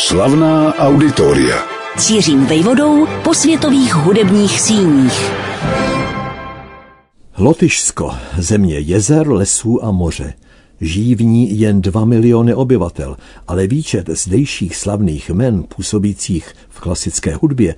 Slavná auditoria. Cířím vejvodou po světových hudebních síních. Lotyšsko, země jezer, lesů a moře. Žijí v ní jen dva miliony obyvatel, ale výčet zdejších slavných men působících v klasické hudbě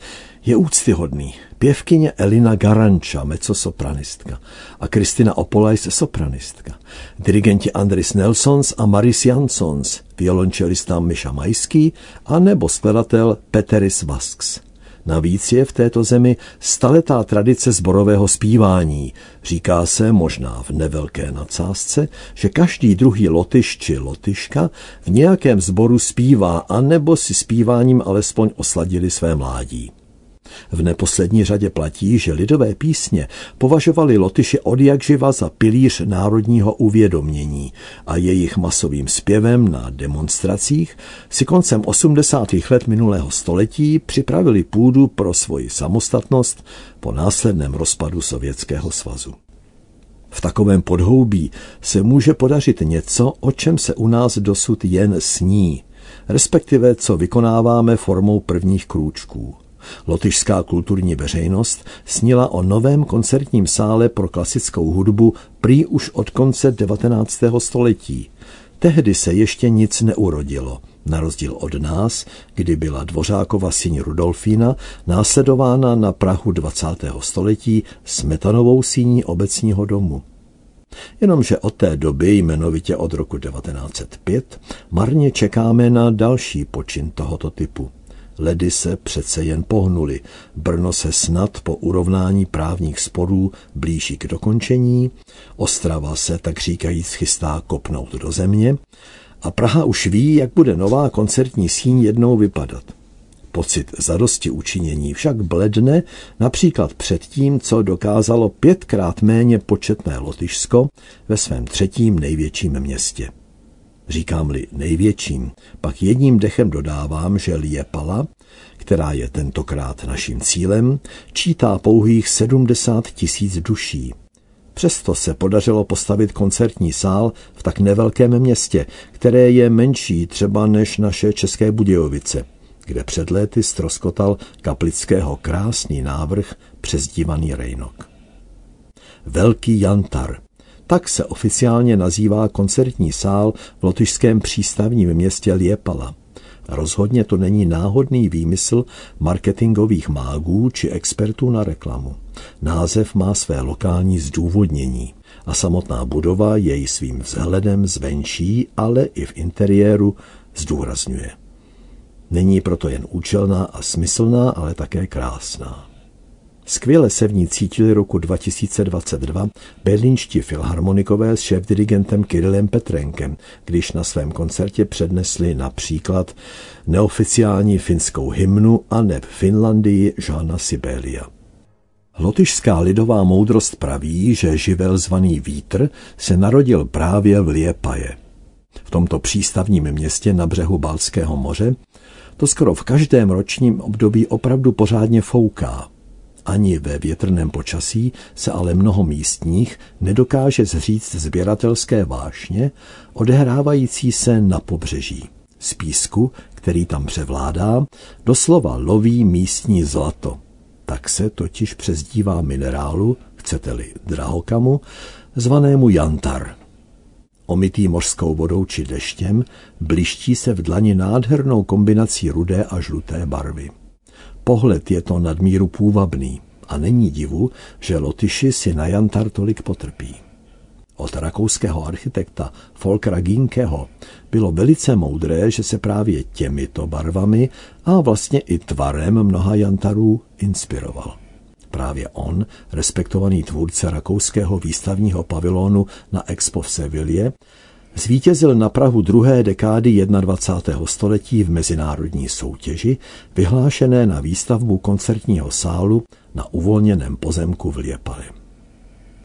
je úctyhodný. Pěvkyně Elina Garanča, mezzosopranistka, a Kristina Opolajs, sopranistka. Dirigenti Andris Nelsons a Maris Jansons, violončelista Miša Majský a nebo skladatel Peteris Vasks. Navíc je v této zemi staletá tradice zborového zpívání. Říká se, možná v nevelké nadsázce, že každý druhý lotyš či lotyška v nějakém zboru zpívá, anebo si zpíváním alespoň osladili své mládí. V neposlední řadě platí, že lidové písně považovali Lotyši od jak živa za pilíř národního uvědomění a jejich masovým zpěvem na demonstracích si koncem 80. let minulého století připravili půdu pro svoji samostatnost po následném rozpadu Sovětského svazu. V takovém podhoubí se může podařit něco, o čem se u nás dosud jen sní, respektive co vykonáváme formou prvních krůčků. Lotyšská kulturní veřejnost snila o novém koncertním sále pro klasickou hudbu prý už od konce 19. století. Tehdy se ještě nic neurodilo, na rozdíl od nás, kdy byla Dvořákova síň Rudolfína následována na Prahu 20. století smetanovou síní obecního domu. Jenomže od té doby, jmenovitě od roku 1905, marně čekáme na další počin tohoto typu. Ledy se přece jen pohnuly. Brno se snad po urovnání právních sporů blíží k dokončení, Ostrava se tak říkajíc chystá kopnout do země a Praha už ví, jak bude nová koncertní síň jednou vypadat. Pocit zadosti učinění však bledne například před tím, co dokázalo pětkrát méně početné Lotyšsko ve svém třetím největším městě říkám-li největším, pak jedním dechem dodávám, že Liepala, která je tentokrát naším cílem, čítá pouhých 70 tisíc duší. Přesto se podařilo postavit koncertní sál v tak nevelkém městě, které je menší třeba než naše České Budějovice, kde před léty stroskotal kaplického krásný návrh přezdívaný Rejnok. Velký jantar, tak se oficiálně nazývá koncertní sál v lotyšském přístavním městě Liepala. Rozhodně to není náhodný výmysl marketingových mágů či expertů na reklamu. Název má své lokální zdůvodnění a samotná budova jej svým vzhledem zvenčí, ale i v interiéru zdůrazňuje. Není proto jen účelná a smyslná, ale také krásná. Skvěle se v ní cítili roku 2022 berlínští filharmonikové s šéf-dirigentem Kirillem Petrenkem, když na svém koncertě přednesli například neoficiální finskou hymnu a neb Finlandii Žána Sibelia. Lotyšská lidová moudrost praví, že živel zvaný vítr se narodil právě v Liepaje. V tomto přístavním městě na břehu Balského moře to skoro v každém ročním období opravdu pořádně fouká. Ani ve větrném počasí se ale mnoho místních nedokáže zříct sběratelské vášně odehrávající se na pobřeží. Z písku, který tam převládá, doslova loví místní zlato. Tak se totiž přezdívá minerálu, chcete-li drahokamu, zvanému jantar. Omytý mořskou vodou či deštěm, bliští se v dlani nádhernou kombinací rudé a žluté barvy. Pohled je to nadmíru půvabný a není divu, že Lotyši si na jantar tolik potrpí. Od rakouského architekta Volkera Ginkeho bylo velice moudré, že se právě těmito barvami a vlastně i tvarem mnoha jantarů inspiroval. Právě on, respektovaný tvůrce rakouského výstavního pavilonu na Expo v Sevilě, Zvítězil na Prahu druhé dekády 21. století v mezinárodní soutěži, vyhlášené na výstavbu koncertního sálu na uvolněném pozemku v Liepali.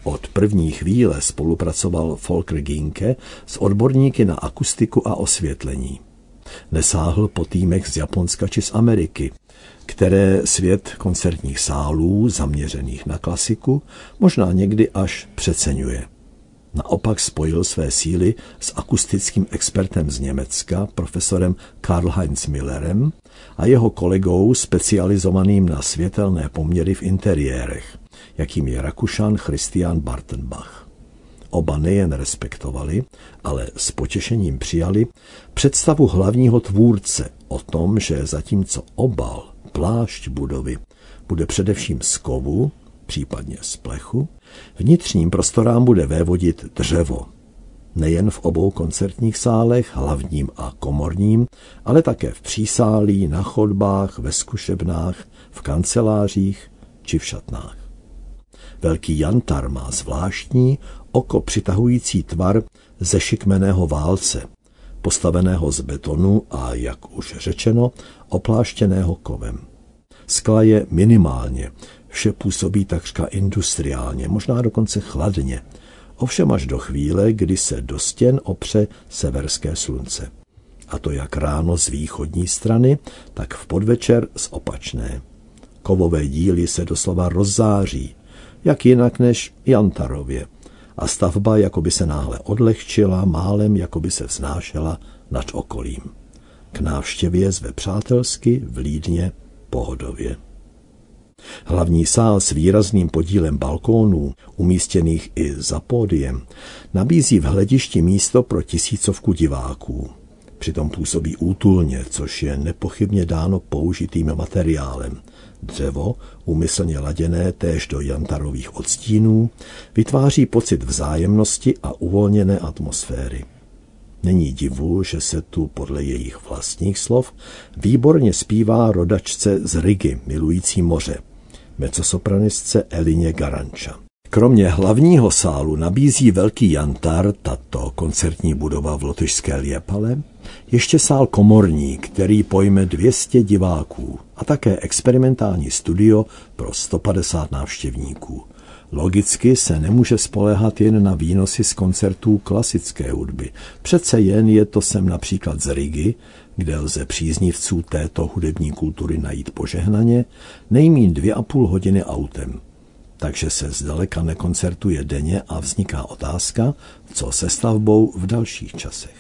Od první chvíle spolupracoval Volker Ginke s odborníky na akustiku a osvětlení. Nesáhl po týmech z Japonska či z Ameriky, které svět koncertních sálů zaměřených na klasiku možná někdy až přeceňuje. Naopak spojil své síly s akustickým expertem z Německa, profesorem Karl-Heinz Millerem a jeho kolegou specializovaným na světelné poměry v interiérech, jakým je Rakušan Christian Bartenbach. Oba nejen respektovali, ale s potěšením přijali představu hlavního tvůrce o tom, že zatímco obal, plášť budovy bude především z kovu, případně z plechu, vnitřním prostorám bude vévodit dřevo. Nejen v obou koncertních sálech, hlavním a komorním, ale také v přísálí, na chodbách, ve zkušebnách, v kancelářích či v šatnách. Velký jantar má zvláštní, oko přitahující tvar ze šikmeného válce, postaveného z betonu a, jak už řečeno, opláštěného kovem. Skla je minimálně, vše působí takřka industriálně, možná dokonce chladně, ovšem až do chvíle, kdy se do stěn opře severské slunce. A to jak ráno z východní strany, tak v podvečer z opačné. Kovové díly se doslova rozzáří, jak jinak než Jantarově, a stavba jako by se náhle odlehčila, málem jako by se vznášela nad okolím. K návštěvě zve přátelsky, vlídně, pohodově. Hlavní sál s výrazným podílem balkónů, umístěných i za pódiem, nabízí v hledišti místo pro tisícovku diváků. Přitom působí útulně, což je nepochybně dáno použitým materiálem. Dřevo, úmyslně laděné též do jantarových odstínů, vytváří pocit vzájemnosti a uvolněné atmosféry. Není divu, že se tu podle jejich vlastních slov výborně zpívá rodačce z Rigi, milující moře, mecosopranistce Elině Garanča. Kromě hlavního sálu nabízí velký jantar, tato koncertní budova v lotyšské Liepale, ještě sál komorní, který pojme 200 diváků a také experimentální studio pro 150 návštěvníků. Logicky se nemůže spolehat jen na výnosy z koncertů klasické hudby. Přece jen je to sem například z Rigi, kde lze příznivců této hudební kultury najít požehnaně, nejmín dvě a půl hodiny autem. Takže se zdaleka nekoncertuje denně a vzniká otázka, co se stavbou v dalších časech.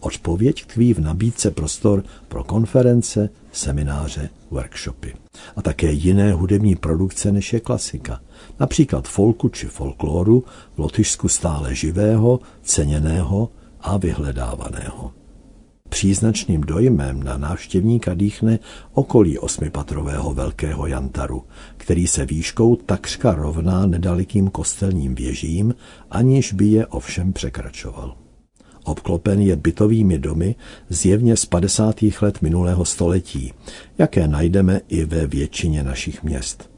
Odpověď tkví v nabídce prostor pro konference, semináře, workshopy a také jiné hudební produkce, než je klasika. Například folku či folkloru v Lotyšsku stále živého, ceněného a vyhledávaného. Příznačným dojmem na návštěvníka dýchne okolí osmipatrového velkého jantaru, který se výškou takřka rovná nedalekým kostelním věžím, aniž by je ovšem překračoval. Obklopen je bytovými domy zjevně z 50. let minulého století, jaké najdeme i ve většině našich měst.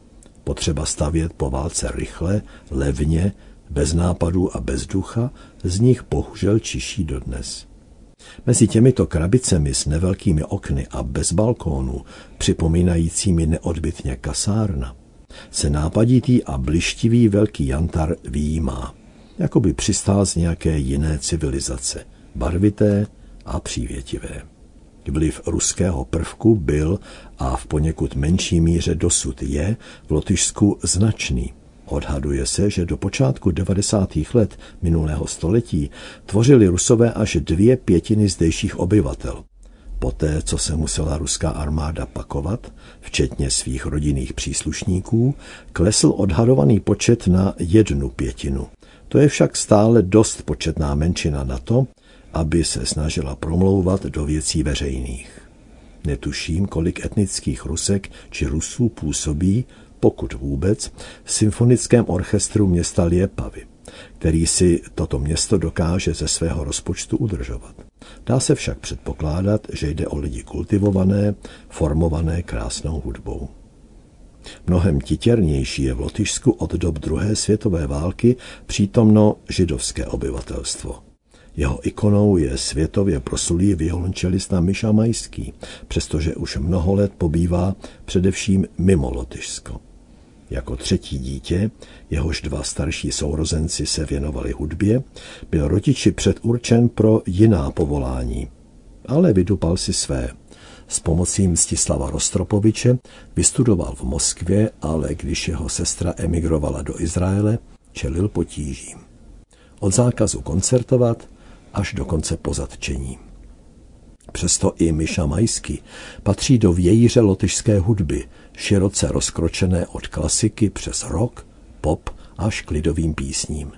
Potřeba stavět po válce rychle, levně, bez nápadů a bez ducha, z nich bohužel čiší dodnes. Mezi těmito krabicemi s nevelkými okny a bez balkónů, připomínajícími neodbitně kasárna, se nápaditý a blištivý velký jantar výjímá jako by přistál z nějaké jiné civilizace, barvité a přívětivé. Vliv ruského prvku byl a v poněkud menší míře dosud je v Lotyšsku značný. Odhaduje se, že do počátku 90. let minulého století tvořili rusové až dvě pětiny zdejších obyvatel. Poté, co se musela ruská armáda pakovat, včetně svých rodinných příslušníků, klesl odhadovaný počet na jednu pětinu. To je však stále dost početná menšina na to, aby se snažila promlouvat do věcí veřejných. Netuším, kolik etnických Rusek či Rusů působí, pokud vůbec, v symfonickém orchestru města Liepavy, který si toto město dokáže ze svého rozpočtu udržovat. Dá se však předpokládat, že jde o lidi kultivované, formované krásnou hudbou. Mnohem titěrnější je v Lotyšsku od dob druhé světové války přítomno židovské obyvatelstvo. Jeho ikonou je světově prosulý violončelista Miša Majský, přestože už mnoho let pobývá především mimo Lotyšsko. Jako třetí dítě, jehož dva starší sourozenci se věnovali hudbě, byl rodiči předurčen pro jiná povolání, ale vydupal si své – s pomocí Mstislava Rostropoviče vystudoval v Moskvě, ale když jeho sestra emigrovala do Izraele, čelil potížím. od zákazu koncertovat až do konce pozadčení. Přesto i Miša Majsky patří do vějíře lotyšské hudby, široce rozkročené od klasiky přes rock, pop až k lidovým písním.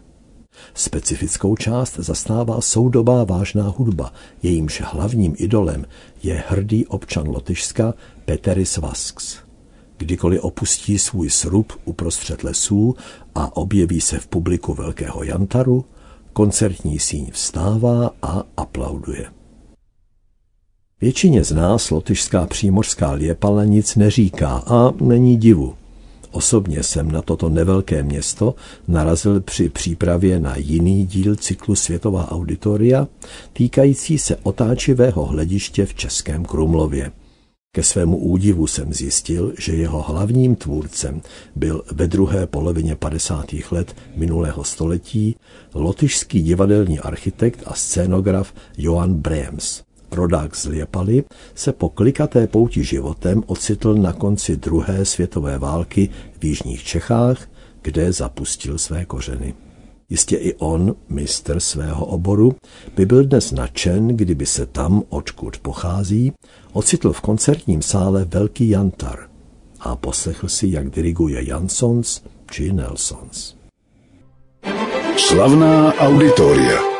Specifickou část zastává soudobá vážná hudba, jejímž hlavním idolem je hrdý občan Lotyšska Peteris Vasks. Kdykoliv opustí svůj srub uprostřed lesů a objeví se v publiku Velkého Jantaru, koncertní síň vstává a aplauduje. Většině z nás lotyšská přímořská Liepala nic neříká a není divu. Osobně jsem na toto nevelké město narazil při přípravě na jiný díl cyklu Světová auditoria týkající se otáčivého hlediště v Českém Krumlově. Ke svému údivu jsem zjistil, že jeho hlavním tvůrcem byl ve druhé polovině 50. let minulého století lotyšský divadelní architekt a scénograf Johan Brems. Rodák z Liepaly se po klikaté pouti životem ocitl na konci druhé světové války v jižních Čechách, kde zapustil své kořeny. Jistě i on, mistr svého oboru, by byl dnes nadšen, kdyby se tam, odkud pochází, ocitl v koncertním sále velký jantar a poslechl si, jak diriguje Jansons či Nelsons. Slavná auditoria.